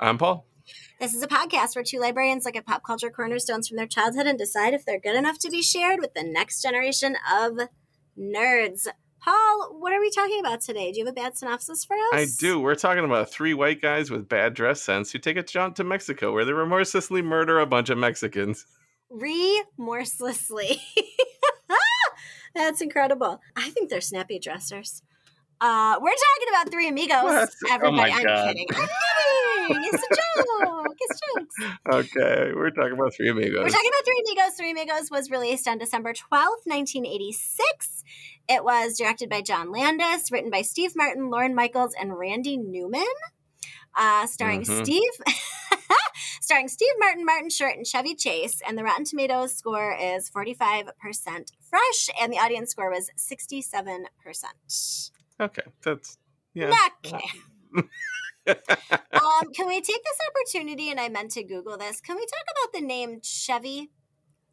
I'm Paul. This is a podcast where two librarians look at pop culture cornerstones from their childhood and decide if they're good enough to be shared with the next generation of nerds. Paul, what are we talking about today? Do you have a bad synopsis for us? I do. We're talking about three white guys with bad dress sense who take a jaunt to Mexico where they remorselessly murder a bunch of Mexicans. Remorselessly. That's incredible. I think they're snappy dressers. Uh, we're talking about Three Amigos. What? Everybody, Oh I'm God. kidding. I'm kidding. It's a joke. It's jokes. Okay, we're talking about Three Amigos. We're talking about Three Amigos. Three Amigos was released on December 12th, 1986. It was directed by John Landis, written by Steve Martin, Lorne Michaels, and Randy Newman. Uh, starring Mhm. Steve, starring Steve Martin, Martin Short, and Chevy Chase. And the Rotten Tomatoes score is 45% fresh, and the audience score was 67%. Okay, that's yeah. Okay. Um, can we take this opportunity? And I meant to Google this. Can we talk about the name Chevy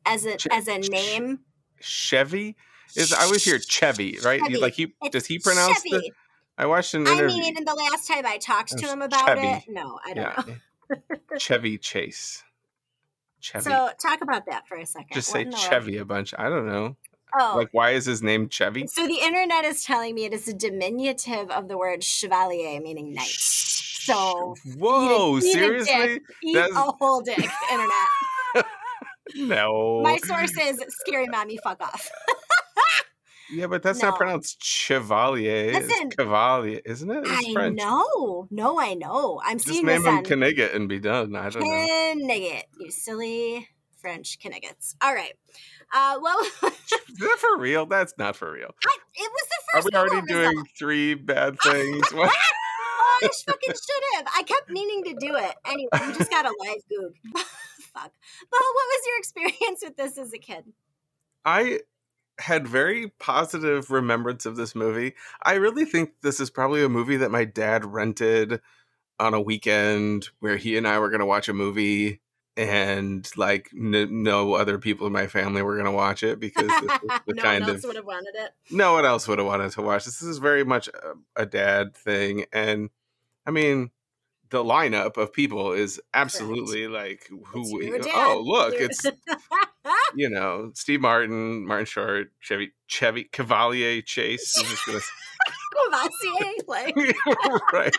as a Che- as a name? Chevy is I always hear Chevy, right? Chevy. Like he It's does he pronounce Chevy. it? I watched an I interview. mean, the last time I talked to him about Chevy. it, no, I don't know. Chevy Chase. Chevy. So talk about that for a second. Just say? Chevy a bunch. I don't know. Oh, Like why is his name Chevy? so the internet is telling me it is a diminutive of the word chevalier, meaning knight. So Whoa, eat a seriously? dick. eat That's- a whole dick, internet. No. My source is scary mommy. Fuck off. Yeah, but that's No. not pronounced chevalier. Listen. it's cavalier, isn't it? It's I French. know. No, I know. I'm Just seeing name this him on Knigget and be done. I don't know. Knigget, you silly French Kniggets. All right. Uh, well, Is that for real? That's not for real. I, it was the first. Are we already Google result. doing three bad things? What? Oh, I fucking should have. I kept meaning to do it. Anyway, we just got a live goog. Fuck. Paul, what was your experience with this as a kid? I had very positive remembrance of this movie. I really think this is probably a movie that my dad rented on a weekend where he and I were going to watch a movie and like n- no other people in my family were going to watch it because the no kind one of else would have wanted it. no one else would have wanted to watch this. This is very much a, a dad thing, and I mean, the lineup of people is absolutely like who. It's we- you, oh, look, it's you know Steve Martin, Martin Short, Chevy, Chevy Cavalier Chase. I'm just gonna Courvoisier, like right.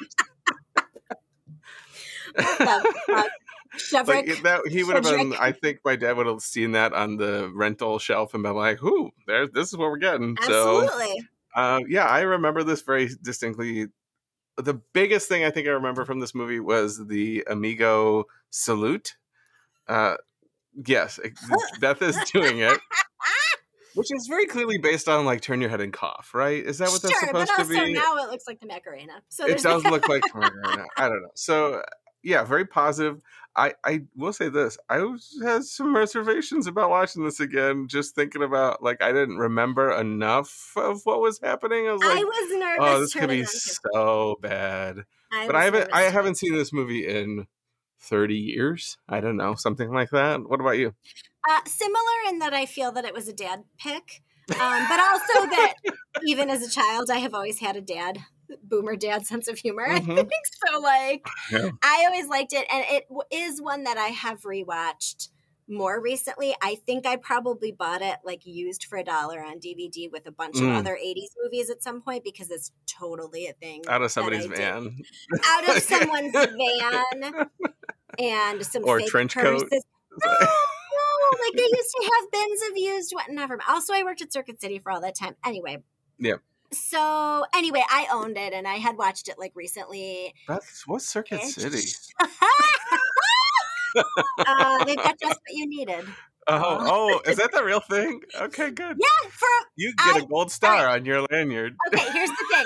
What the fuck? Chevrick. Like it- that, he would have been. I think my dad would have seen that on the rental shelf and been like, "Whoo, there! This is what we're getting." So, Absolutely. Uh, yeah, I remember this very distinctly. The biggest thing I think I remember from this movie was the Amigo salute. Uh, yes, it- Beth is doing it, which is very clearly based on like "Turn Your Head and Cough," right? Is that what that's sure, but supposed to also be? now it looks like the Macarena. So it does look like Pomegranate. I don't know. So yeah, very positive. I I will say this. I was, had some reservations about watching this again. Just thinking about like I didn't remember enough of what was happening. I was I was nervous. oh, this could be so bad. I But I haven't I haven't seen this movie in thirty years. I don't know something like that. What about you? Uh, similar in that I feel that it was a dad pick, um, but also that even as a child, I have always had a dad, boomer dad sense of humor. I Mhm. think so. Like Yeah. I always liked it, and it is one that I have rewatched more recently. I think I probably bought it like used for a dollar on DVD with a bunch Mm. of other '80s movies at some point because it's totally a thing Out of somebody's van out of someone's van, and some or fake trench coat. purses. No, no, like they used to have bins of used what never. Also, I worked at Circuit City for all that time. Anyway. Yeah. So anyway, I owned it and I had watched it like recently. That's what Circuit. City? uh, they've got just what you needed. Oh, oh, is that the real thing? Okay, good. Yeah, for You get I- a gold star on your lanyard. okay. Here's the thing.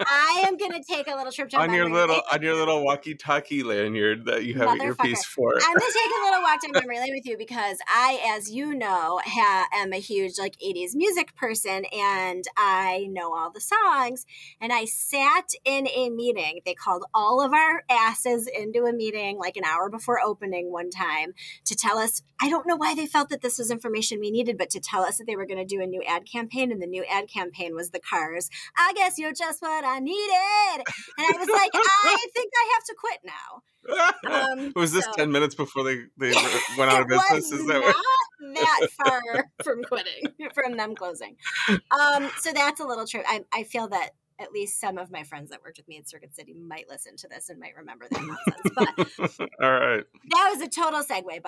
I am gonna take a little trip down on your little lane on your little walkie-talkie lanyard that you have an Motherfucker. earpiece for. I'm gonna take a little walk down memory lane with you because I, as you know, ha- am a huge like '80s music person, and I know all the songs. And I sat in a meeting. They called all of our asses into a meeting like an hour before opening one time to tell us. I don't know why they felt that this was information we needed, but to tell us that they were going to do a new ad campaign, and the new ad campaign was the Cars. I guess you're just what I needed, and I was like, I think I have to quit now. Um, was this so- ten minutes before they, they went out of it business? was Is that not what? that far from quitting, from them closing. Um, so that's a little trip. I, I feel that at least some of my friends that worked with me in Circuit City might listen to this and might remember that nonsense. But All right. that was a total segue.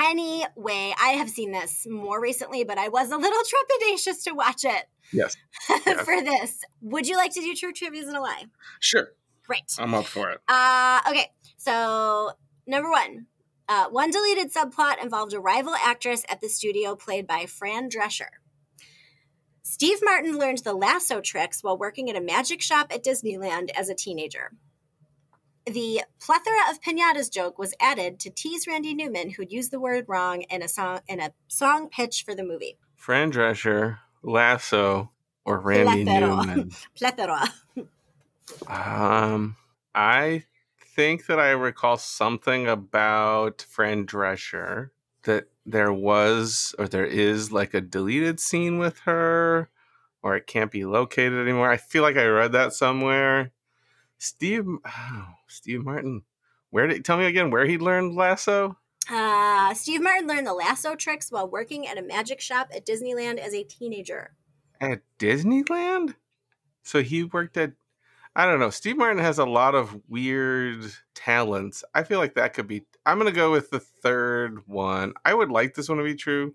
But anyway, I have seen this more recently, but I was a little trepidatious to watch it Yes. Yes. for this. Would you like to do true trivia and a lie? Sure. Great. I'm up for it. Uh, okay, so number one. Uh, one deleted subplot involved a rival actress at the studio played by Fran Drescher. Steve Martin learned the lasso tricks while working at a magic shop at Disneyland as a teenager. The plethora of pinatas joke was added to tease Randy Newman, who'd used the word wrong in a song in a song pitch for the movie. Fran Drescher, Lasso, or Randy Plethora. Newman. Plethora. Um, I think that I recall something about Fran Drescher that there was or there is like a deleted scene with her, or it can't be located anymore. I feel like I read that somewhere. Steve, oh, Steve Martin. Where did tell me again where he learned lasso? Uh, Steve Martin learned the lasso tricks while working at a magic shop at Disneyland as a teenager. At Disneyland? So he worked at I don't know. Steve Martin has a lot of weird talents. I feel like that could be I'm gonna go with the third one. I would like this one to be true.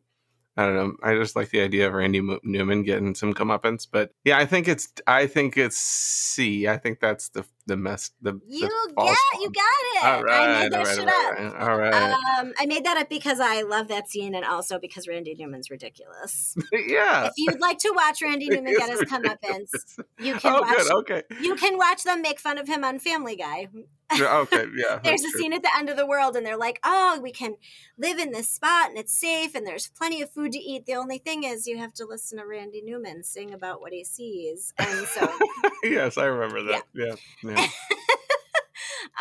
I don't know. I just like the idea of Randy Newman getting some comeuppance, but yeah, I think it's. I think it's C. I think that's the the mess. The You the false you got it. All right, I made that right, shit all up. all right. Um, I made that up because I love that scene and also because Randy Newman's ridiculous. yeah. if you'd like to watch Randy Newman get is his comeuppance, you can Oh, watch. good. Okay. You can watch them make fun of him on Family Guy. Yeah, Okay. Yeah. There's a true. scene at the end of the world, and they're like, "Oh, we can live in this spot, and it's safe, and there's plenty of food to eat. The only thing is, you have to listen to Randy Newman sing about what he sees." And so, yes, I remember that. Yeah. yeah.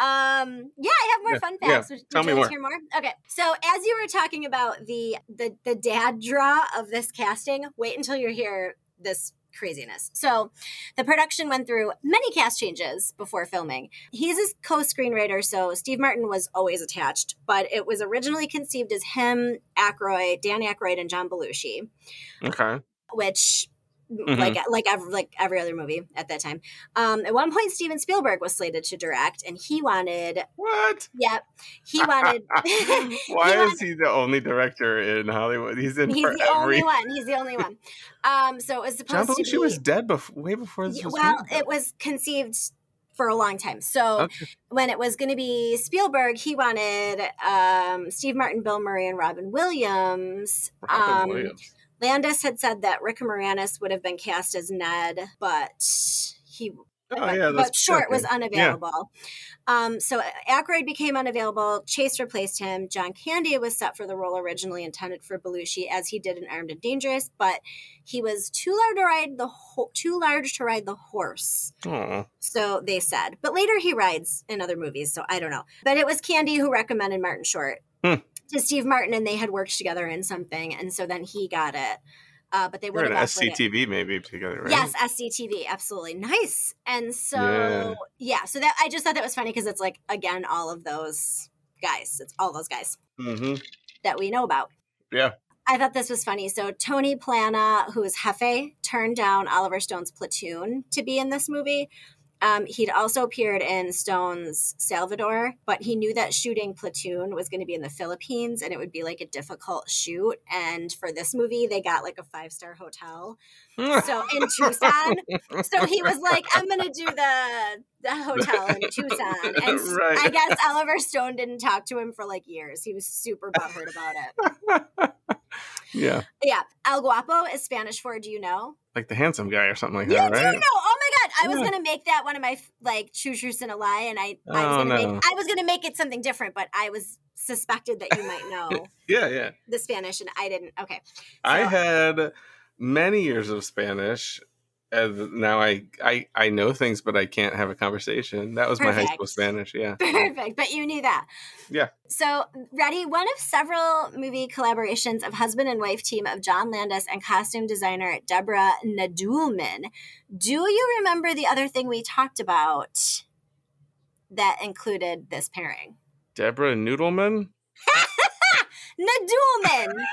um yeah i have more Yeah, fun yeah. facts would, Tell would me more. hear more okay so as you were talking about the the the dad draw of this casting wait until you hear this craziness so the production went through many cast changes before filming he's his co-screenwriter so steve martin was always attached but it was originally conceived as him Aykroyd, dan Aykroyd, and john belushi Okay. which Mhm. like like every, like every other movie at that time. Um, at one point, Steven Spielberg was slated to direct, and he wanted, What? yep, he wanted. Why he is he the only director in Hollywood? He's in He's the only one. He's the only one. Um, so it was John supposed to Belushi be. was dead before, way before this was well, made. it was conceived for a long time. So Okay. when it was going to be Spielberg, he wanted um, Steve Martin, Bill Murray, and Robin Williams. Robin Um, Williams. Landis had said that Rick Moranis would have been cast as Ned, but he Oh but, yeah, but Short was unavailable. Um, so Aykroyd became unavailable. Chase replaced him. John Candy was set for the role originally intended for Belushi, as he did in Armed and Dangerous, but he was too large to ride the ho- too large to ride the horse. Oh, So they said. But later he rides in other movies, so I don't know. But it was Candy who recommended Martin Short Hmm. To Steve Martin, and they had worked together in something, and so then he got it. Uh, but they we're would have offered it. SCTV maybe together, right? Yes, SCTV, absolutely nice. And so Yeah. yeah, so that I just thought that was funny because it's like again all of those guys. It's all those guys hmm that we know about. Yeah. I thought this was funny. So Tony Plana, who is Jefe, turned down Oliver Stone's Platoon to be in this movie. Um, he'd also appeared in Stone's Salvador, but he knew that shooting Platoon was going to be in the Philippines and it would be like a difficult shoot. And for this movie, they got like a five star hotel. So in Tucson, so he was like, "I'm gonna do the the hotel in Tucson," and Right. I guess Oliver Stone didn't talk to him for like years. He was super butthurt about it. yeah, Yeah, El Guapo is Spanish for "Do you know?" Like the handsome guy or something like You that, do right? know? Oh my god, I was gonna make that one of my like true truths and a lie, and I, I was Oh, gonna no. make I was gonna make it something different, but I was suspected that you might know Yeah, yeah. the Spanish, and I didn't. Okay, I had many years of Spanish. And now I, I I know things, but I can't have a conversation. That was my high school Spanish. Yeah. perfect. But you knew that. Yeah. So ready? One of several movie collaborations of husband and wife team of John Landis and costume designer Deborah Nadoolman. Do you remember the other thing we talked about that included this pairing? Deborah Noodleman Nadoolman.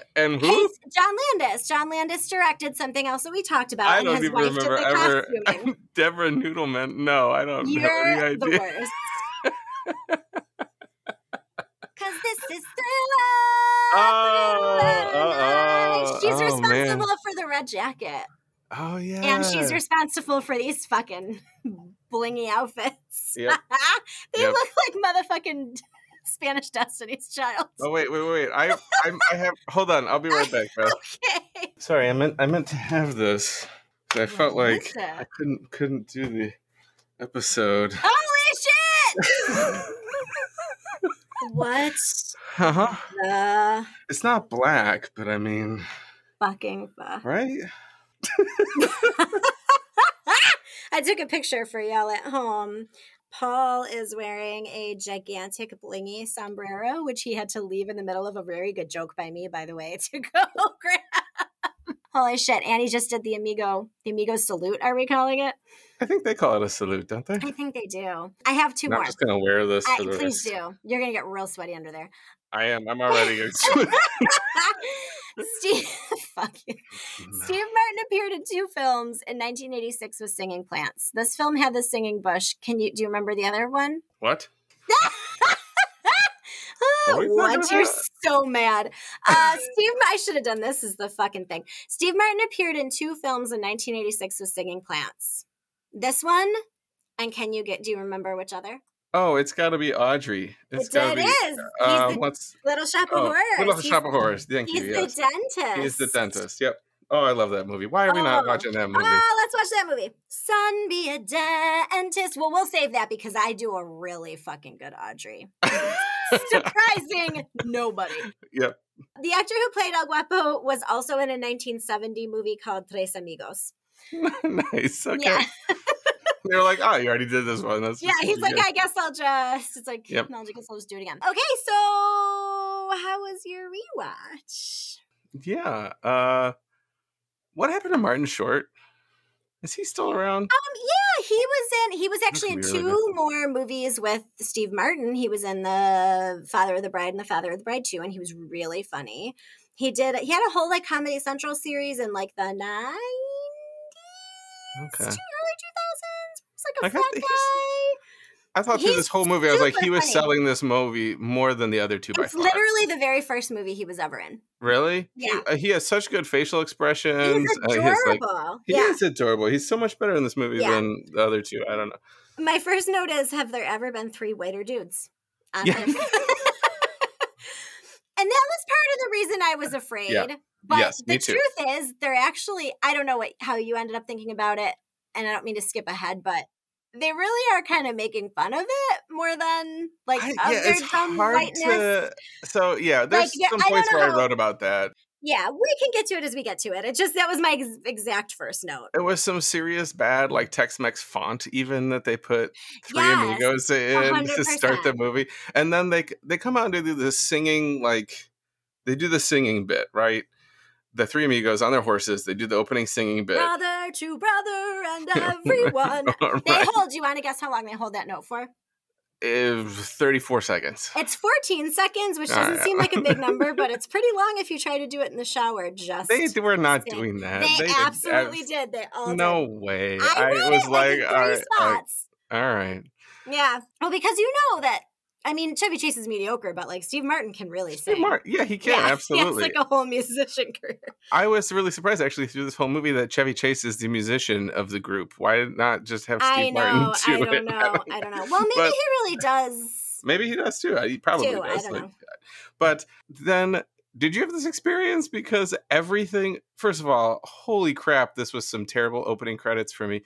and who? John Landis. John Landis directed something else that we talked about, I don't even remember the ever. costuming. Deborah Noodleman. No, I don't have You're any the worst. Cause this is thriller. Uh, uh, oh, oh, oh, she's oh, responsible man. for the red jacket, Oh yeah. and she's responsible for these fucking blingy outfits. Yep. they Yep. look like motherfucking Spanish Destiny's Child. Oh wait, wait, wait! I, I, I have. Hold on, I'll be right back, Beth. Okay. Sorry, I meant, I meant to have this. I felt like? I couldn't, couldn't do the episode. Holy shit! what Uh huh. the It's not black, but I mean, fucking fuck? right? I took a picture for y'all at home. Paul is wearing a gigantic blingy sombrero, which he had to leave in the middle of a very good joke by me, by the way, to go grab. Holy shit. Annie just did the Amigo, the Amigo salute, are we calling it? I think they call it a salute, don't they? I think they do. I have 2 more. I'm just gonna wear this I, please rest. do. You're going to get real sweaty under there. I am. I'm already. Steve, fuck you. Steve Martin appeared in two films in 1986 with Singing Plants. This film had the singing bush. Can you do you remember the other one? What? What you what? talking You're so mad. Uh, Steve, I should have done this. Is the fucking thing. Steve Martin appeared in two films in 1986 with Singing Plants. This one, and can you get? Do you remember which other? Oh, it's got to be Audrey. It's It be. is. He's Uh, the what's Little Shop of oh, Horrors. Little he's, Shop of Horrors? Thank he's you. Yes, the dentist. he's the dentist. Yep. Oh, I love that movie. Why are we not Oh. watching that movie? Ah, let's watch that movie. Son be a dentist. Well, we'll save that because I do a really fucking good Audrey. Surprising nobody. Yep. The actor who played El Guapo was also in a 1970 movie called Tres Amigos. nice. Okay. Yeah, They were like, oh, you already did this one. That's yeah. He's like. I guess I'll just. It's like, Yep. I'll guess I'll just do it again. Okay, so how was your rewatch? yeah. Uh, what happened to Martin Short? Is he still around? Um, yeah, he was in. He was actually in two more movies with Steve Martin. He was in the Father of the Bride and the Father of the Bride too, and he was really funny. He did. He had a whole like Comedy Central series in like the nineties, Okay. early two thousands. Like a I got fat guy. I thought through He's this whole movie, I was like, he was funny. selling this movie more than the other two by It's literally the very first movie he was ever in. Really? Yeah. He, uh, he has such good facial expressions. He's uh, he has, like, he yeah. is adorable. He's so much better in this movie Yeah. than the other two. I don't know. My first note is: Have there ever been three whiter dudes? on Yeah. and that was part of the reason I was afraid. Yeah. But Yes, the truth is, they're actually, I don't know what how you ended up thinking about it, and I don't mean to skip ahead, but they really are kind of making fun of it more than like I, of yeah, their it's hard whiteness. to. So yeah, there's yeah, some points where I wrote about that. Yeah, we can get to it as we get to it. It just that was my ex- exact first note. It was some serious bad like Tex-Mex font even that they put Three Yes, Amigos in to start the movie, and then they they come out and do the singing like they do the singing bit right. The Three Amigos on their horses, they do the opening singing bit. Brother to brother and everyone. They hold. You want to guess how long they hold that note for? Uh, 34 seconds. It's 14 seconds, which doesn't yeah. seem like a big number, but it's pretty long if you try to do it in the shower. Just They were not sing. doing that. They, did absolutely abs- did. They all No did. way. I, I, was like, three all right, spots. all right. Yeah. Well, because you know that. I mean, Chevy Chase is mediocre, but like Steve Martin can really Steve sing. Martin, yeah, he can Yeah, absolutely. Has like a whole musician career. I was really surprised actually through this whole movie that Chevy Chase is the musician of the group. Why not just have Steve I know. Martin do I don't it? know. I don't know. Well, maybe But- he really does. Maybe he does too. Uh, he probably Too, I does. don't like- know. Uh, but then, did you have this experience? Because everything, first of all, holy crap, this was some terrible opening credits for me.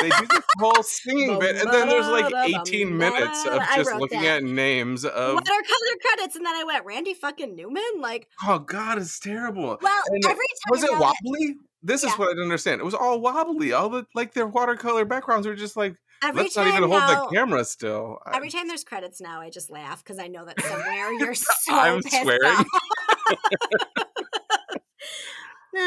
They do this whole singing bit, and then there's like 18 minutes of just looking that. at names of. Watercolor credits, and then I went Randy fucking Newman. Like, Oh God, it's terrible. well, And every time Was it wobbly? This is what I didn't understand. It was all wobbly. All the like their watercolor backgrounds were just like Every let's time not even hold now, the camera still. Every time there's credits now, I just laugh because I know that somewhere you're so I'm swearing.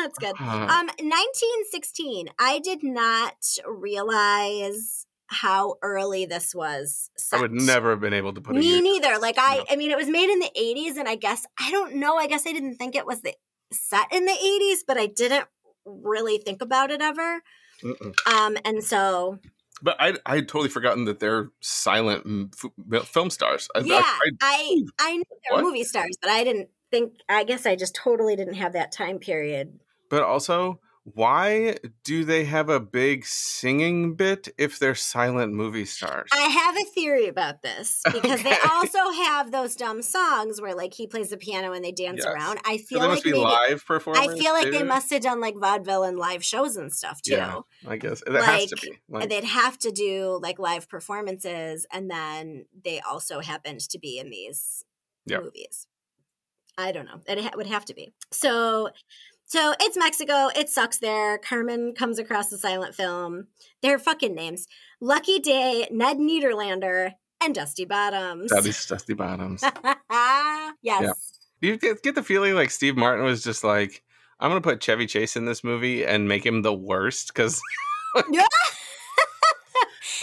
it's good. Uh, Um, 1916. I did not realize how early this was. I would never have been able to put Me neither. Like I, No. I mean, it was made in the 80s, and I guess I don't know. I guess I didn't think it was the set in the 80s, but I didn't really think about it ever. Mm-mm. Um, and so But I I had totally forgotten that they're silent f- film stars. I, yeah, I, I I knew they're movie stars, but I didn't think. I guess I just totally didn't have that time period. but also, why do they have a big singing bit if they're silent movie stars? I have a theory about this because they also have those dumb songs where like he plays the piano and they dance Yes. around. I so feel they like must be maybe, live I feel like they must have done like vaudeville and live shows and stuff too. Yeah, I guess it has to be. Like, they'd have to do like live performances, and then they also happened to be in these Yep. movies. I don't know. It would have to be. So, so it's Mexico. It sucks there. Carmen comes across the silent film. Their fucking names: Lucky Day, Ned Niederlander, and Dusty Bottoms. that is Dusty Bottoms. yes. Do you get, get the feeling like Steve Martin was just like, I'm gonna put Chevy Chase in this movie and make him the worst because Yeah.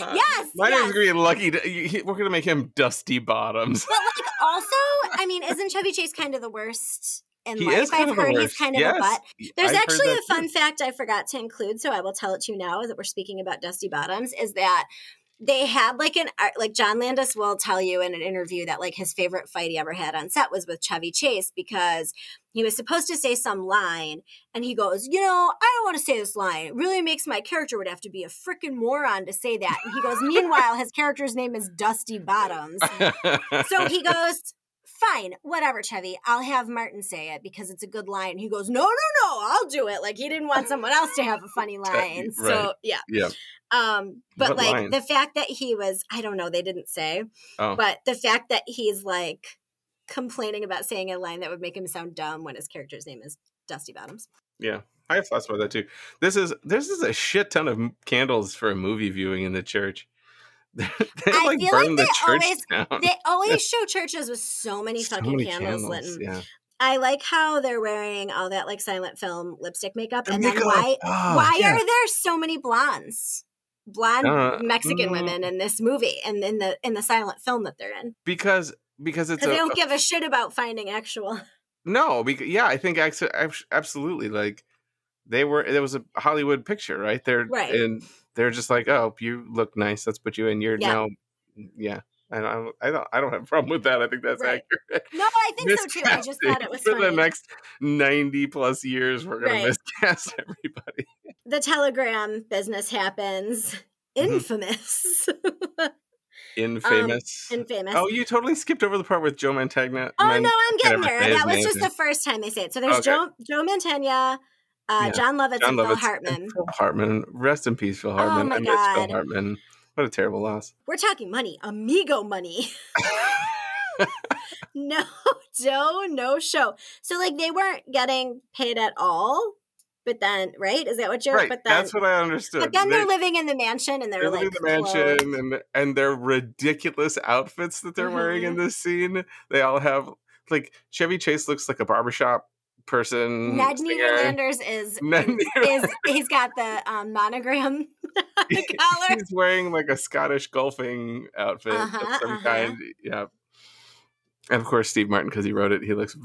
Uh, yes. my yes. name's gonna be Lucky. To, he- we're gonna make him Dusty Bottoms. But like also, I mean, isn't Chevy Chase kind of the worst in He life? I've heard he's kind of yes. a butt. There's I've actually a fun too. fact I forgot to include, so I will tell it to you now that we're speaking about Dusty Bottoms. Is that they had like an art- like John Landis will tell you in an interview that like his favorite fight he ever had on set was with Chevy Chase because he was supposed to say some line and he goes, you know, I don't want to say this line. It really makes my character would have to be a freaking moron to say that. And he goes, meanwhile, his character's name is Dusty Bottoms. So he goes, Fine, whatever, Chevy. I'll have Martin say it because it's a good line. He goes, No, no, no, I'll do it. Like he didn't want someone else to have a funny line. So yeah. yeah. Um, but What like line? the fact that he was, I don't know, they didn't say, Oh. but the fact that he's like complaining about saying a line that would make him sound dumb when his character's name is Dusty Bottoms. Yeah, I have thoughts about that too. This is this is a shit ton of candles for a movie viewing in the church. they I feel like the they always- down. They always show churches with so many So fucking many candles, candles, lit. Yeah, I like how they're wearing all that like silent film lipstick makeup, and then why oh, why yeah. are there so many blondes, blonde Uh, Mexican mm. women in this movie and in the in the silent film that they're in? because because it's Because they don't give a shit about finding actual. no. Because yeah, I think absolutely like they were. There was a Hollywood picture, right? They're Right. and they're just like, oh, you look nice. Let's put you in. You're Yeah. now, yeah. I don't, I don't. I don't have a problem with that. I think that's Right. accurate. No, I think so too. I just thought it was for the next ninety plus years. We're gonna Right. miscast everybody. the telegram business happens. Mm-hmm. Infamous. Infamous. Infamous. oh, you totally skipped over the part with Joe Mantegna. Oh Man- no, I'm getting there. That was just the first time they say it. So there's Okay. Joe Joe Mantegna, uh, Yeah. Jon Lovitz, John and Phil Hartman. and Phil Hartman. Rest in peace, Phil Hartman. my I miss Phil Hartman. What a terrible loss. We're talking money, amigo money. no Joe, no show. So like they weren't getting paid at all. But then, right? Is that what you're? right. But then, That's what I understood. but then They- they're living in the mansion and they're, they're like living in the mansion clothed. and and their ridiculous outfits that they're wearing in Mm-hmm. this scene. They all have like Chevy Chase looks like a barbershop person. Ned. Niederlanders is Ned is he's got the um, monogram the collar. He's wearing like a Scottish golfing outfit Uh-huh, of some uh-huh. kind. Yeah. And of course, Steve Martin, because he wrote it, he looks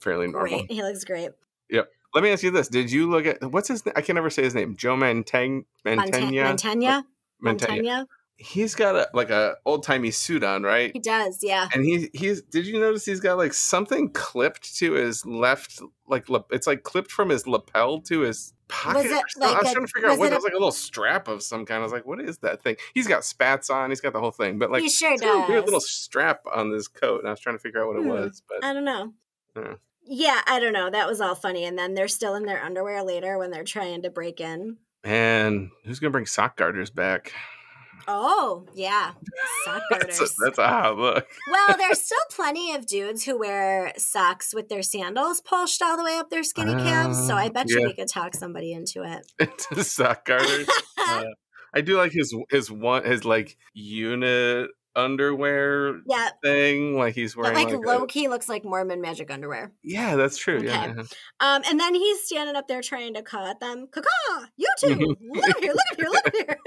fairly normal. Great, he looks great. Yep. Let me ask you this: Did you look at what's his? name? I can never say his name. Joe Mantang Monta- Mantegna. Mantegna, Mantegna. Mantegna. He's got a like a old timey suit on, right? He does, yeah. And he he's. Did you notice he's got like something clipped to his left? Like lap- it's like clipped from his lapel to his pocket. it or something. I like was a- trying to figure out was what it it was like a little strap of some kind. I was like, what is that thing? He's got spats on. He's got the whole thing, but like he sure a weird little strap on this coat, and I was trying to figure out what it Hmm. was. But I don't know. Yeah. Yeah, I don't know. That was all funny. And then they're still in their underwear later when they're trying to break in. Man, who's gonna bring sock garters back? Oh, yeah. Sock That's garters. a, that's a hot look. well, there's still plenty of dudes who wear socks with their sandals pushed all the way up their skinny calves. So I bet you we could talk somebody into it. Into sock garters. Uh, I do like his his one his like unit underwear yeah. thing. Like he's wearing like, like, a- low key looks like Mormon magic underwear. yeah, that's true. Okay. yeah. Um, and then he's standing up there trying to caw at them. Caw, you two, Mhm. look up here, look up here, look up here.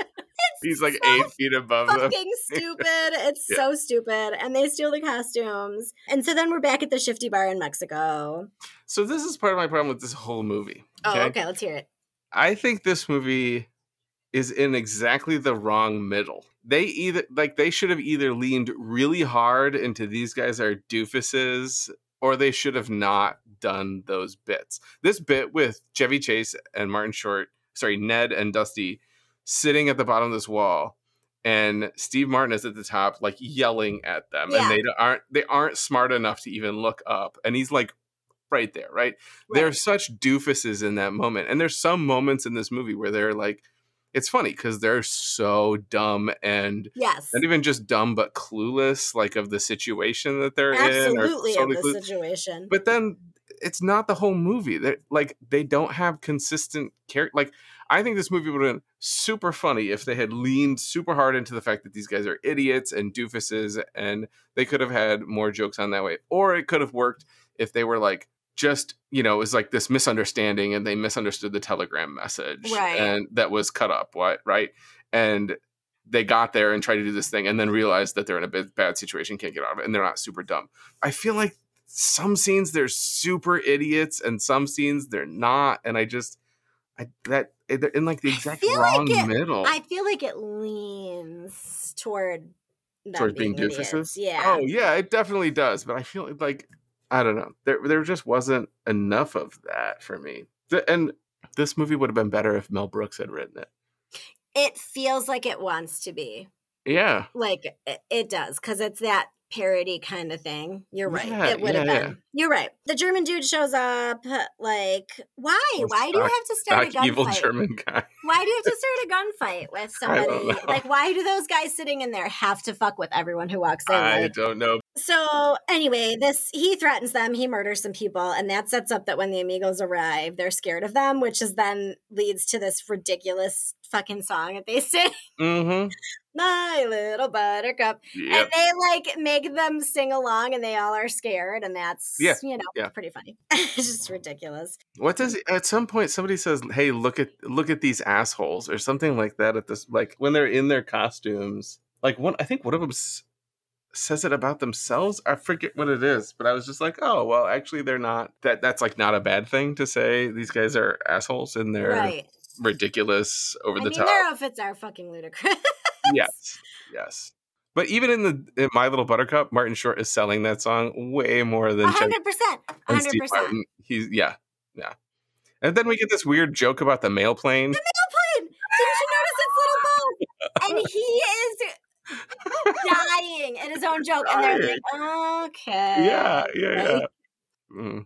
He's like so eight feet above them. fucking stupid. It's Yeah. so stupid. And they steal the costumes. And so then we're back at the shifty bar in Mexico. So this is part of my problem with this whole movie. Oh, okay, let's hear it. I think this movie is in exactly the wrong middle. They either like they should have either leaned really hard into these guys are doofuses, or they should have not done those bits. This bit with Chevy Chase and Martin Short, sorry, Ned and Dusty sitting at the bottom of this wall, and Steve Martin is at the top, like yelling at them, Yeah. and they aren't they aren't smart enough to even look up, and he's like right there, right? they're such doofuses in that moment and there's some moments in this movie where they're like it's funny because they're so dumb and Yes. not even just dumb but clueless like of the situation that they're in Absolutely or of totally the clueless. situation. but then it's not the whole movie they like they don't have consistent character like i think this movie would have been super funny if they had leaned super hard into the fact that these guys are idiots and doofuses and they could have had more jokes on that way or it could have worked if they were like just you know it was like this misunderstanding and they misunderstood the telegram message Right. and that was cut up what right and they got there and tried to do this thing and then realized that they're in a bad situation can't get out of it and they're not super dumb i feel like some scenes they're super idiots and some scenes they're not and i just i that eh, they're in like the exact feel like wrong it- middle I feel like it leans toward towards being being doofuses. Yeah. oh yeah it definitely does but i feel like i don't know there there just wasn't enough of that for me and this movie would have been better if mel brooks had written it It feels like it wants to be. yeah Like it, it does, because it's that parody kind of thing. You're right. Yeah, it would have been. yeah. You're right. The German dude shows up. Like, why? Oh, why do you have to start a Stock evil gunfight? german guy Why do you have to start a gunfight with somebody? Like, why do those guys sitting in there have to fuck with everyone who walks in? i Like, don't know So anyway, this he threatens them, he murders some people, and that sets up that when the amigos arrive, they're scared of them, which is then leads to this ridiculous fucking song that they sing, mm-hmm My Little Buttercup. yep And they like make them sing along and they all are scared, and that's Yeah, you know, yeah. pretty funny. it's just ridiculous. What does at some point somebody says, "Hey, look at look at these assholes" or something like that at this like when they're in their costumes. Like one, I think one of them says it about themselves. I forget what it is, but I was just like, "Oh, well, actually, they're not. That that's like not a bad thing to say. These guys are assholes and they're right. Ridiculous, over I the mean top." their outfits are fucking ludicrous. yes, yes. But even in the in My Little Buttercup, Martin Short is selling that song way more than hundred percent. 100 percent. He's yeah, yeah. And then we get this weird joke about the mail plane. The mail plane. Didn't you notice its little bow? And he is dying at his own joke. And they're like, okay. yeah, yeah, yeah. Mm.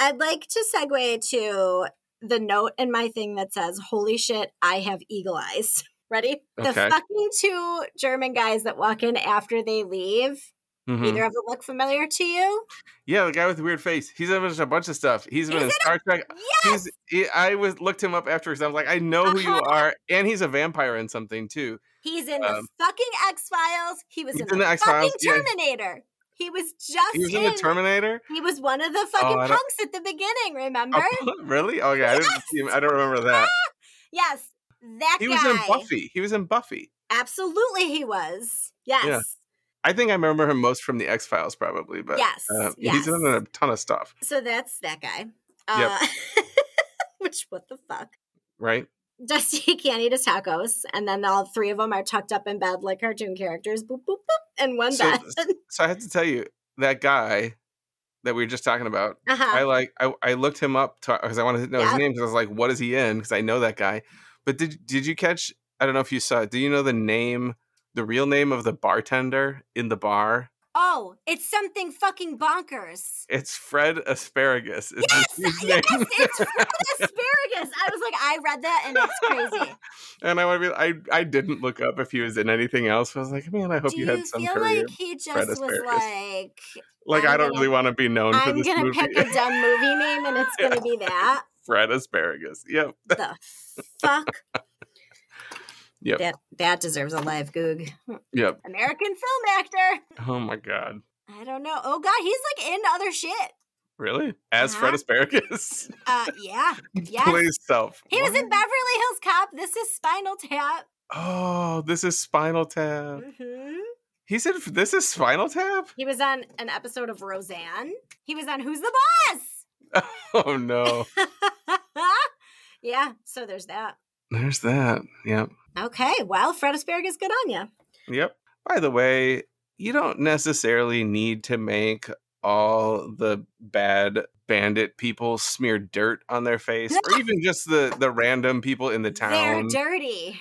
I'd like to segue to the note in my thing that says, Holy shit, I have eagle eyes. Ready? The fucking two German guys that walk in after they leave. Mhm. Either of them look familiar to you? Yeah, the guy with the weird face. He's in a bunch of stuff. He's been in Star Trek. Yes! He's. He, I was looked him up afterwards. I was like, I know who you Uh-huh. are, and he's a vampire in something too. He's in the Um, fucking X Files. He was in in the, the X-Files, fucking. Terminator. He was just He was in in. the Terminator. he was one of the fucking I don't- punks at the beginning, remember? Oh, really? Oh yeah, I didn't see him. I don't remember that. yes, that He guy. was in Buffy. He was in Buffy. Absolutely, he was. Yes. Yeah. I think I remember him most from the X Files, probably. But Yes, uh, yes. he's in a ton of stuff, So that's that guy. Yep. Uh, which, what the fuck? right? Dusty can't eat his tacos, and then all three of them are tucked up in bed like cartoon characters. Boop, boop, boop, in one So- bed. So I had to tell you that guy that we were just talking about. uh-huh. I like I, I looked him up because I wanted to know his name because I was like, what is he in? Because I know that guy. But did did you catch? I don't know if you saw. it. Do you know the name, the real name of the bartender in the bar? Oh, it's something fucking bonkers. It's Fred Asparagus. Is Yes, yes, it's Fred Asparagus. I was like, I read that and it's crazy. and I want to be. I I didn't look up if he was in anything else. I was like, man, I hope Do you you had some feel career. like he just Fred was like, like I'm I don't gonna- really want to be known for I'm gonna movie. pick a dumb movie name and it's gonna be that? Fred Asparagus. Yep. The fuck? Yep. That that deserves a live goog. Yep. American film actor. Oh my god. I don't know. Oh god, he's like into other shit. Really? As Fred Uh-huh. Asparagus? Uh yeah. Yes. Plays self. He was in Beverly Hills Cop. This is Spinal Tap. Oh, this is Spinal Tap. Mm-hmm. He said this is Spinal Tap? He was on an episode of Roseanne. He was on Who's the Boss? Oh no. yeah, so there's that. There's that. Yep. Okay, well, Fred Asparagus, good on you. Yep. By the way, you don't necessarily need to make all the bad bandit people smear dirt on their face or even just the the random people in the town. They're dirty.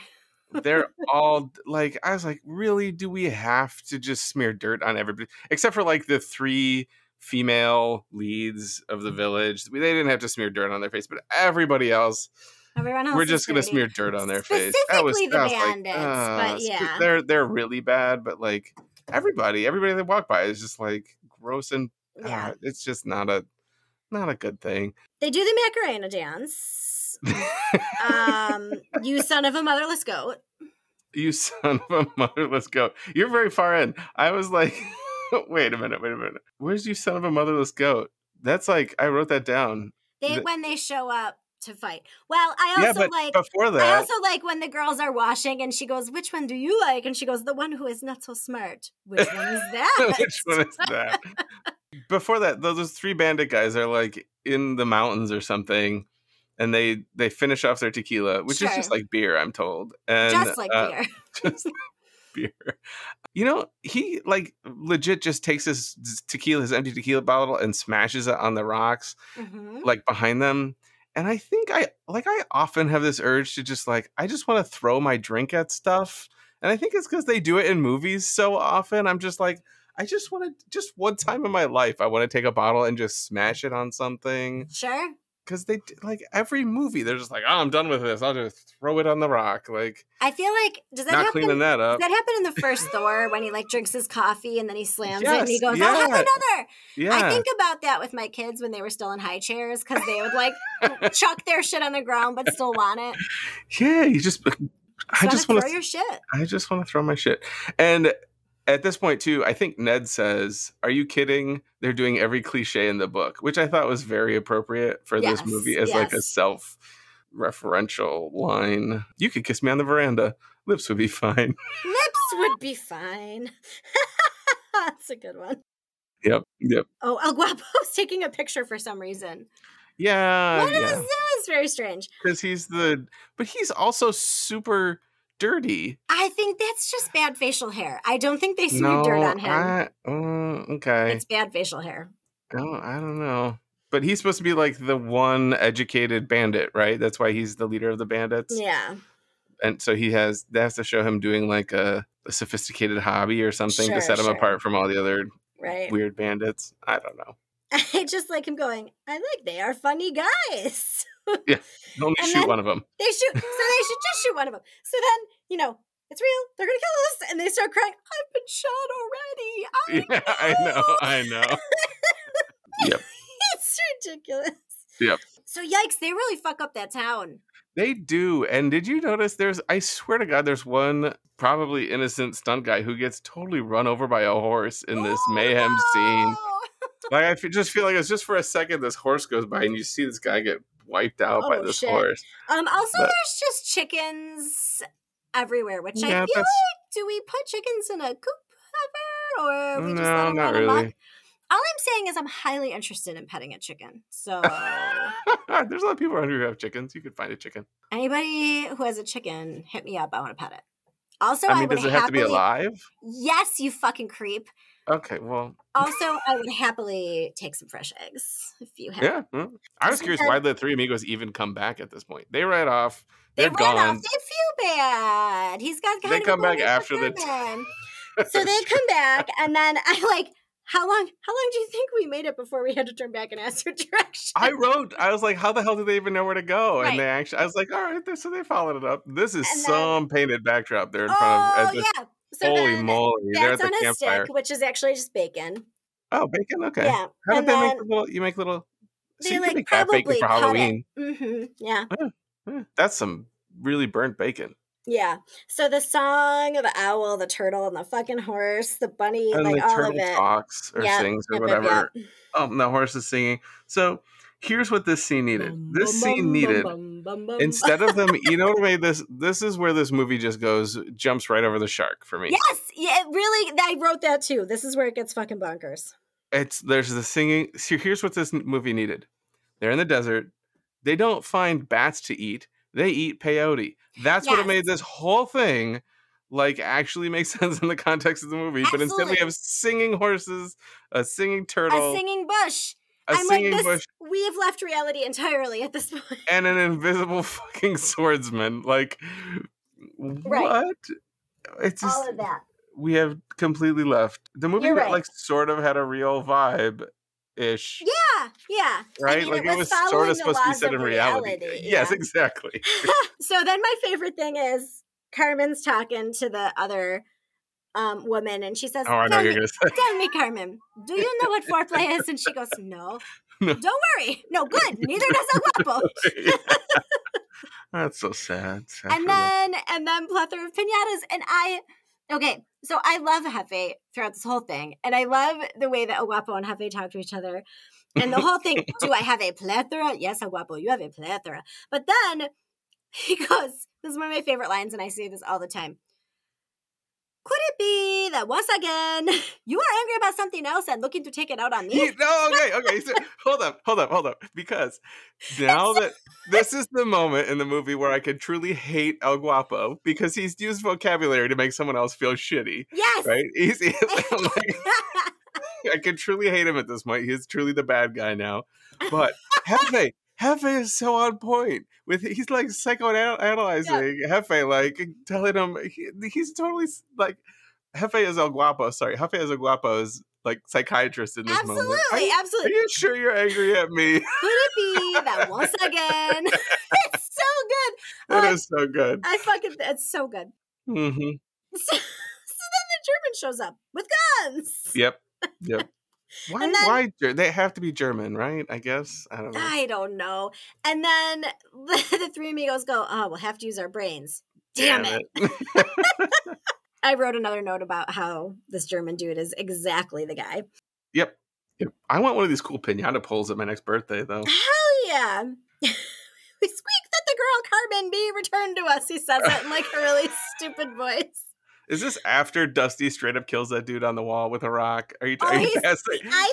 They're all like I was like, really do we have to just smear dirt on everybody except for like the three female leads of the mm-hmm. village. They didn't have to smear dirt on their face, but everybody else Everyone else we're just gonna smear dirt on their face. That was, Specifically the was like, bandits, but uh, yeah. they're they're really bad. But like everybody, everybody they walk by is just like gross and Yeah. uh, it's just not a not a good thing. They do the Macarena dance. Um, you son of a motherless goat. you son of a motherless goat. You're very far in. I was like, wait a minute, wait a minute. Where's you son of a motherless goat? That's like I wrote that down. They when they show up to fight. Well, I yeah, also but like before I also like when the girls are washing and she goes, "Which one do you like?" And she goes, "The one who is not so smart." Which one is that? Which one is that? Before that, those three bandit guys are like in the mountains or something, and they they finish off their tequila, which is just like beer, I'm told, and Just like uh, beer. just like beer. You know, he like legit just takes his tequila, his empty tequila bottle, and smashes it on the rocks, Mhm. like behind them. And I think I like I often have this urge to just like I just want to throw my drink at stuff. And I think it's because they do it in movies so often. I'm just like, I just want to just one time in my life, I want to take a bottle and just smash it on something. Sure. Because they like every movie, they're just like, oh, I'm done with this. I'll just throw it on the rock. Like I feel like does that not happen? cleaning that Does up. that happen in the first Thor when he like drinks his coffee and then he slams it and he Yes, goes, "I'll have another." yeah. I think about that with my kids when they were still in high chairs because they would like chuck their shit on the ground but still want it. yeah, you just I Just just wanna throw your shit. I just want to throw my shit. And at this point, too, I think Ned says, Are you kidding? They're doing every cliche in the book, which I thought was very appropriate for Yes, this movie as like a self referential line. You could kiss me on the veranda. Lips would be fine. Lips would be fine. That's a good one. Yep. Yep. Oh, El Guapo's taking a picture for some reason. Yeah. What is yeah. this? Very strange. Because he's the, but he's also super dirty. I think that's just bad facial hair. I don't think they smeared no, dirt on him. I, oh, okay. It's bad facial hair. Oh, I don't know. But he's supposed to be like the one educated bandit, right? That's why he's the leader of the bandits. Yeah. And so he has that has to show him doing like a, a sophisticated hobby or something Sure, to set him sure. apart from all the other Right. weird bandits. I don't know. I just like him going, I like they are funny guys. Yeah, only And shoot one of them. They shoot, so they should just shoot one of them. So then, you know, it's real. They're gonna kill us, and they start crying. I've been shot already. I Yeah, I know. I know. Yep. it's ridiculous. Yep. So yikes, they really fuck up that town. They do. And did you notice there's I swear to God, there's one probably innocent stunt guy who gets totally run over by a horse in this Oh, mayhem scene. Like I just feel like it's just for a second this horse goes by and you see this guy get wiped out by Oh, this shit. horse. Um. Also, But- there's just chickens everywhere, which I feel that's like. Do we put chickens in a coop ever, or we just let them not amok? really. All I'm saying is I'm highly interested in petting a chicken. So There's a lot of people around here who have chickens. You could find a chicken. anybody who has a chicken, hit me up. I want to pet it. Also, I I, mean, would does it have to be alive? Yes, you fucking creep. Okay, well, Also, I would happily take some fresh eggs if you have. yeah. well, I was curious why the three amigos even come back at this point. They ran off. They They're ran gone. off. They feel bad. He's got kind They of come back after the- man. so they come back, and then I like, how long? How long do you think we made it before we had to turn back and ask for directions? I wrote, I was like, how the hell do they even know where to go? Right. And they actually, I was like, all right, so they followed it up. This is And then- some painted backdrop there in front oh of. at oh, this- yeah. So holy moly! That's on a campfire. stick, which is actually just bacon. Oh, bacon. Okay. Yeah, How did and they then make the little? You make little. so they you can like make probably bacon for Halloween. it. hmm Yeah, Eh, that's some really burnt bacon. yeah. So the song of the owl, the turtle, and the fucking horse, the bunny, And like the all of turtle it. talks or Yep, sings or yep, yep, whatever. yep. Um, the horse is singing. So here's what this scene needed. This scene needed instead of them. You know what made this? This is where this movie just goes jumps right over the shark for me. Yes, yeah, really. I wrote that too. This is where it gets fucking bonkers. It's there's the singing. So here's what this movie needed. They're in the desert. They don't find bats to eat. They eat peyote. That's what it made this whole thing like actually make sense in the context of the movie. But instead we have singing horses, a singing turtle, A singing bush. A I'm singing like, this. bush, We have left reality entirely at this point. and an invisible fucking swordsman. Like Right. what? It's just All of that. we have completely left the movie. You're that right. like sort of had a real vibe ish. Yeah, yeah. right? mean, like it it was was sort of supposed to be set in reality. reality, Yes, yeah. exactly. So then my favorite thing is Carmen's talking to the other um, woman, and she says, Oh, I know "Tell you're me- gonna say. Tell me, Carmen, do you know what foreplay is? And she goes, No. No. Don't worry. No, good. Neither does El Guapo. That's so sad. sad and for them. then and then plethora of pinatas. And I okay, so I love Jefe throughout this whole thing. And I love the way that El Guapo and Jefe talk to each other. And the whole thing, do I have a plethora? Yes, El Guapo, you have a plethora. But then he goes, this is one of my favorite lines, and I say this all the time. Could it be that once again you are angry about something else and looking to take it out on me? No, okay, okay. So, hold up, hold up, hold up. Because now that this is the moment in the movie where I can truly hate El Guapo because he's used vocabulary to make someone else feel shitty, yes. right? He's, he's I'm like, I could truly hate him at this point. He's truly the bad guy now. But Jefe, Jefe is so on point. With he's like psychoanalyzing Jefe, like telling him he, he's totally like Jefe is El Guapo. Sorry, Jefe is El Guapo is like psychiatrist in this moment. Are absolutely, you- Are you sure you're angry at me? Could it be that once again? it's so good. That Oh, is so good. I fucking it's so good. Mm-hmm. So, so then the German shows up with guns. Yep. Yep. Why? Then- why? They have to be German, right? I guess. I don't know. I don't know. And then the, three amigos go, "Oh, we'll have to use our brains." Damn, it. I wrote another note about how this German dude is exactly the guy. Yep. Yep. I want one of these cool pinata poles at my next birthday, though. Hell yeah. we squeak that the girl Carmen be returned to us. He says it in like a really stupid voice. Is this after Dusty straight up kills that dude on the wall with a rock? Are you? Oh, are you it? I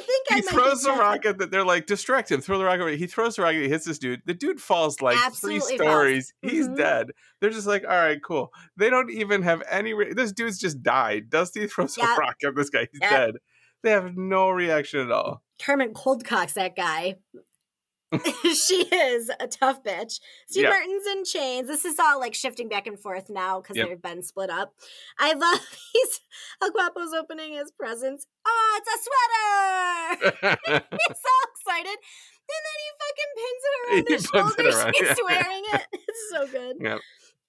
think I He might throws the rock at that. They're like, distract him. Throw the rock away. He throws the rock. He hits this dude. The dude falls like Absolutely three falls. stories. He's Mhm. dead. They're just like, all right, cool. They don't even have any. Re- this dude's just died. Dusty throws Yep. a rock at this guy. He's Yep. dead. They have no reaction at all. Carmen coldcocks that guy. she is a tough bitch. Steve Yeah. Martin's in chains. This is all like shifting back and forth now because Yep. they've been split up. I love he's El Guapo's opening his presents. Oh, it's a sweater! he's so excited. And then he fucking pins it around He his shoulders. around, He's yeah. wearing it. It's so good. Yep.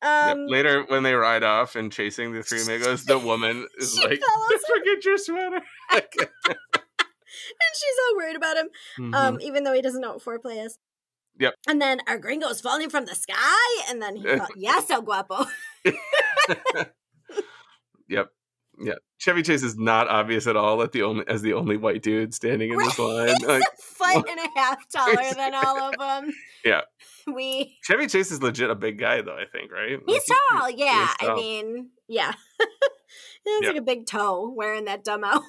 Um, Yep. Later, when they ride off and chasing the three amigos, the woman is like, follows "Forget your sweater." And she's all worried about him. Mhm. um, even though he doesn't know what foreplay is. Yep. And then our gringo's falling from the sky, and then he thought, yes, El Guapo. Yep. Yeah, Chevy Chase is not obvious at all at the only as the only white dude standing in this line. He's Like, a foot and a half taller than all of them. Yeah. We. Chevy Chase is legit a big guy though, I think, right? He's Like, tall, yeah. I tall. mean, yeah. he looks Yeah. like a big toe wearing that dumb outfit.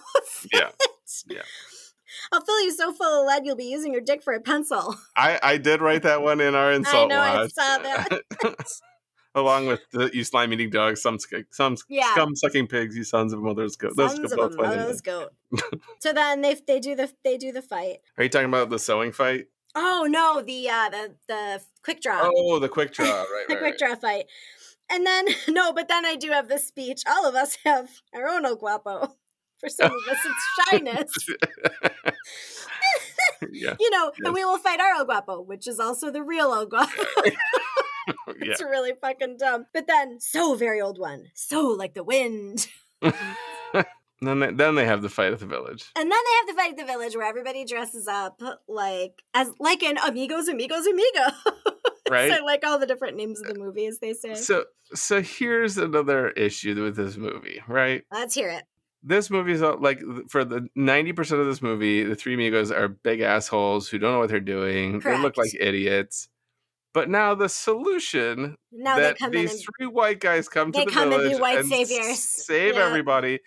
Yeah. Yeah. I'll fill you so full of lead you'll be using your dick for a pencil. I, I did write that one in our insult I know, I saw that. Along with the, you slime eating dogs, some some Yeah. scum sucking pigs, you sons of mother's goat. Those Sons of both a ways, mother's goat. so then they they do the they do the fight. Are you talking about the sewing fight? Oh no, the uh the the quick draw. Oh, the quick draw, right? the right, quick right. draw fight. And then no, but then I do have this speech. All of us have our own El Guapo. For some of us, it's shyness. yeah, you know, Yes. and we will fight our El Guapo, which is also the real El Guapo. Oh, yeah. it's really fucking dumb. But then, so very old one, so like the wind. then they, then they have the fight at the village. And then they have the fight at the village where everybody dresses up like as like in Amigos, Amigos, Amigo. Right. so like all the different names of the movies they say. So so here's another issue with this movie, right? Let's hear it. This movie is like for the ninety percent of this movie, the three amigos are big assholes who don't know what they're doing. They look like idiots. But now the solution Now they that these and three white guys come to the come and be village white and saviors. save Yeah. everybody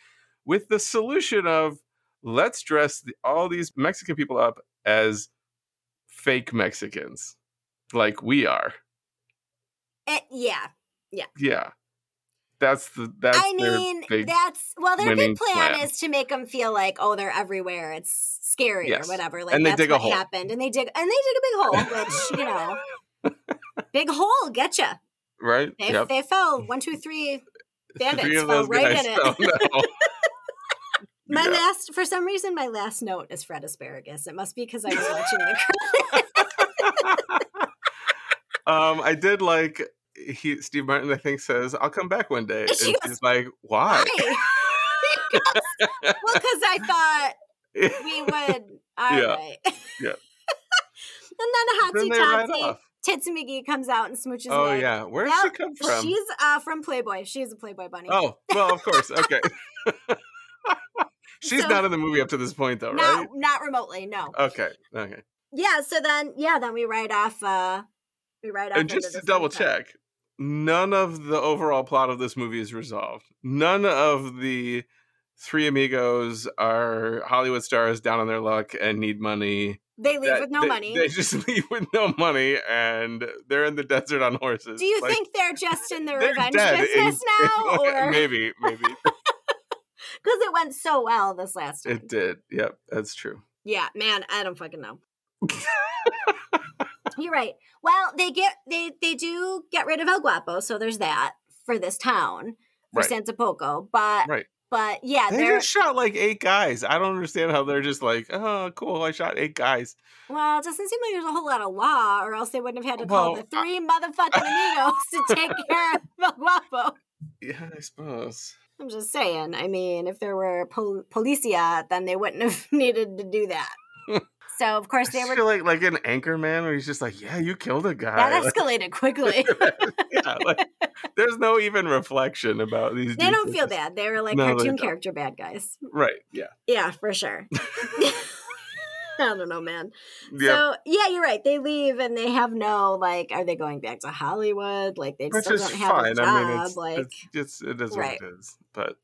with the solution of let's dress the, all these Mexican people up as fake Mexicans, like we are. Eh, yeah. yeah. Yeah, that's the that's I mean, big that's well, their big plan, plan. is to make them feel like, oh, they're everywhere. It's scary Yes. or whatever. Like And they that's dig a hole. happened, and they dig and they dig a big hole, which you know, big hole, getcha. right. They Yep. they fell one, two, three. Bandits Three fell right in it. My Yeah. last, for some reason, my last note is Fred Asparagus. It must be because I was watching the. um, I did like he Steve Martin. I think says, "I'll come back one day," and She goes, she's like, "Why?" Why? well, because I thought we would. All Yeah. right. Yeah. and then Hotsy Totsy. McGee comes out and smooches. Oh away. yeah, where did Now, she come from? She's uh, from Playboy. She's a Playboy bunny. Oh well, of course. Okay. She's So- not in the movie up to this point, though, not right? not remotely. No. Okay. Okay. Yeah. So then, yeah, then we write off. uh We write off. And just to double check, none of the overall plot of this movie is resolved. None of the three amigos are Hollywood stars down on their luck and need money. They leave That- with no they- money. They just leave with no money and they're in the desert on horses. Do you Like, think they're just in the revenge dead in- business now, or maybe, maybe because it went so well this last time? it did. Yep, that's true. Yeah, man, I don't fucking know. You're right. Well, they get they they do get rid of El Guapo, so there's that for this town for Right. Santa Poco. But Right. but yeah, They they're just shot like eight guys. I don't understand how they're just like, oh, cool, I shot eight guys. well, it doesn't seem like there's a whole lot of law, or else they wouldn't have had to call Well, the three motherfucking amigos to take care of El Guapo. Yeah, I suppose. I'm just saying. I mean, if there were pol- policia, then they wouldn't have needed to do that. so of course I they just were. feel like like an anchor man where he's just like, yeah, you killed a guy. That Like, escalated quickly. yeah, like, there's no even reflection about these. they don't feel bad. They were like No, cartoon character bad guys. Right. Yeah. Yeah, for sure. I don't know, man. Yeah. So yeah, you're right. They leave and they have no like. Are they going back to Hollywood? Like they Which still don't have a job. I mean, it's, like it's just it is Right. what it is. But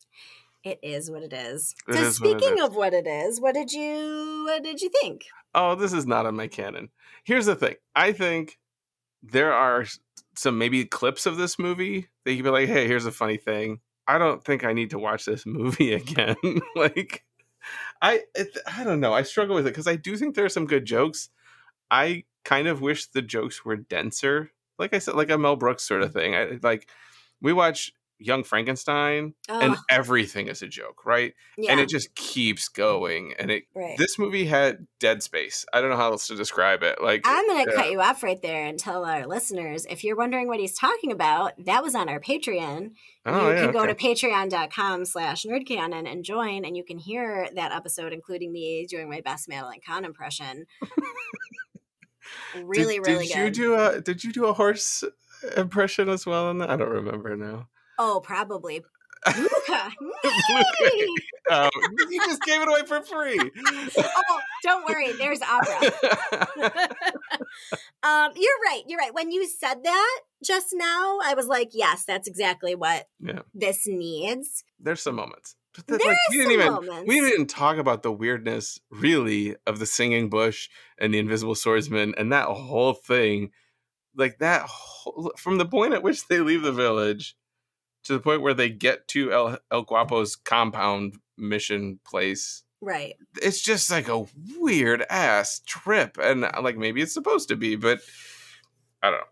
it is what it is. It so is what speaking is. of what it is, what did you what did you think? Oh, this is not on my canon. Here's the thing. I think there are some maybe clips of this movie that you can be like, hey, here's a funny thing. I don't think I need to watch this movie again. like, I it, I don't know. I struggle with it because I do think there are some good jokes. I kind of wish the jokes were denser. Like I said, like a Mel Brooks sort of mm. thing. I like we watch Young Frankenstein, and Oh, everything is a joke, right? yeah, And it just keeps going. And it right. this movie had dead space. I don't know how else to describe it. Like I'm going to yeah. cut you off right there and tell our listeners if you're wondering what he's talking about, that was on our Patreon. Oh, you yeah, can go okay. to patreon.com slash nerdcanon and join, and you can hear that episode, including me doing my best Madeline Kahn impression. really, did, really did good. you do a did you do a horse impression as well in that? I don't remember now. Oh, probably. Luca. Um, you just gave it away for free. oh, don't worry. There's opera. um, you're right. You're right. When you said that just now, I was like, yes, that's exactly what Yeah. this needs. There's some moments. But the- There like, we didn't even moments. we didn't talk about the weirdness really of the singing bush and the invisible swordsman and that whole thing. Like that whole, from the point at which they leave the village to the point where they get to El, El Guapo's compound mission place. Right. It's just like a weird ass trip. And uh, like maybe it's supposed to be, but I don't know.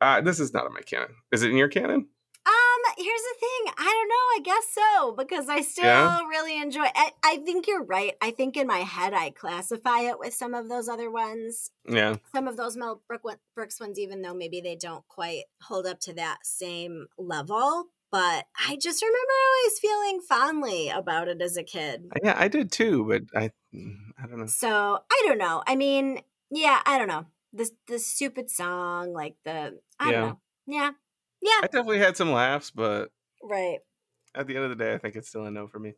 Uh, this is not in my canon. Is it in your canon? Um, here's the thing. I don't know. I guess so because I still Yeah? really enjoy. I, I think you're right. I think in my head I classify it with some of those other ones, Yeah. some of those Mel Brook Brooks ones, even though maybe they don't quite hold up to that same level. But I just remember always feeling fondly about it as a kid. Uh, yeah, I did too, but I mm, I don't know. So I don't know. I mean, yeah, I don't know. The the stupid song, like the I Yeah. don't know. Yeah, yeah, I definitely had some laughs, but right. at the end of the day, I think it's still a no for me.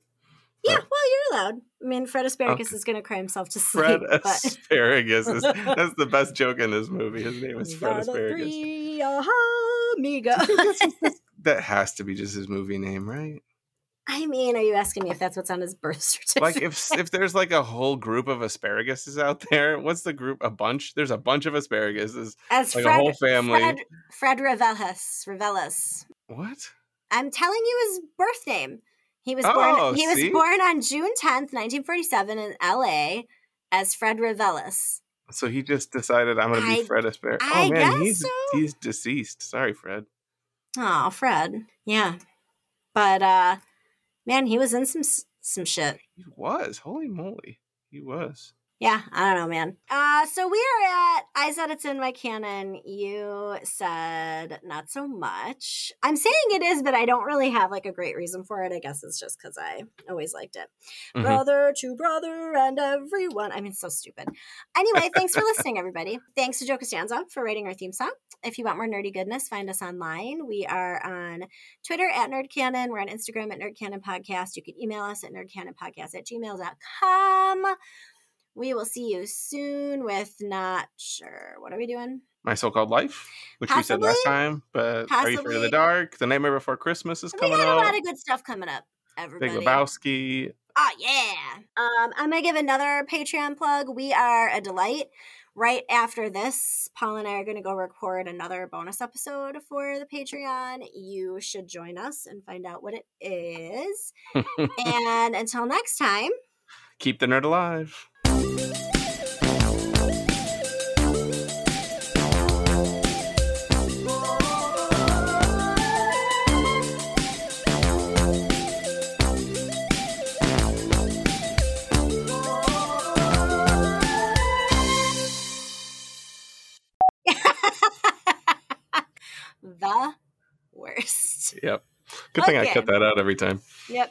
Yeah, But- well, you're allowed. I mean, Fred oh, Asparagus Okay. is going to cry himself to sleep. Fred but Asparagus is that's the best joke in this movie. His name is Fred Asparagus. three, aha, amigo. That has to be just his movie name, right? I mean, are you asking me if that's what's on his birth certificate? Like if if there's like a whole group of asparaguses out there, what's the group? A bunch? There's a bunch of asparaguses. As like a Fred, whole family. Fred, Fred Revelis. What? I'm telling you his birth name. He was Oh, born. He was see? born on June 10th, 1947, in L.A. as Fred Revelis. So he just decided I'm gonna be I- Fred Asparagus. Oh man, he's so. he's deceased. Sorry, Fred. Oh, Fred. Yeah, but uh, man, he was in some some shit. He was. Holy moly. He was. Yeah, I don't know, man. Uh, so we are at. I said it's in my canon. You said not so much. I'm saying it is, but I don't really have like a great reason for it. I guess it's just because I always liked it. Mhm. Brother to brother and everyone. I mean, so stupid. Anyway, thanks for listening, everybody. Thanks to Joe Costanza for writing our theme song. If you want more nerdy goodness, find us online. We are on Twitter at NerdCanon. We're on Instagram at NerdCanon Podcast. You can email us at nerdcanonpodcast at gmail.com. We will see you soon with not sure. What are we doing? My so-called life, which we said last time. But Are You Afraid of the Dark? The Nightmare Before Christmas is coming up. We got a lot of good stuff coming up, everybody. Big. Lebowski. Oh yeah. Um, I'm gonna give another Patreon plug. We are a delight. Right after this, Paul and I are gonna go record another bonus episode for the Patreon. You should join us and find out what it is. and until next time, Keep the nerd alive. The worst. Yep. Good thing I cut that out every time. Yep.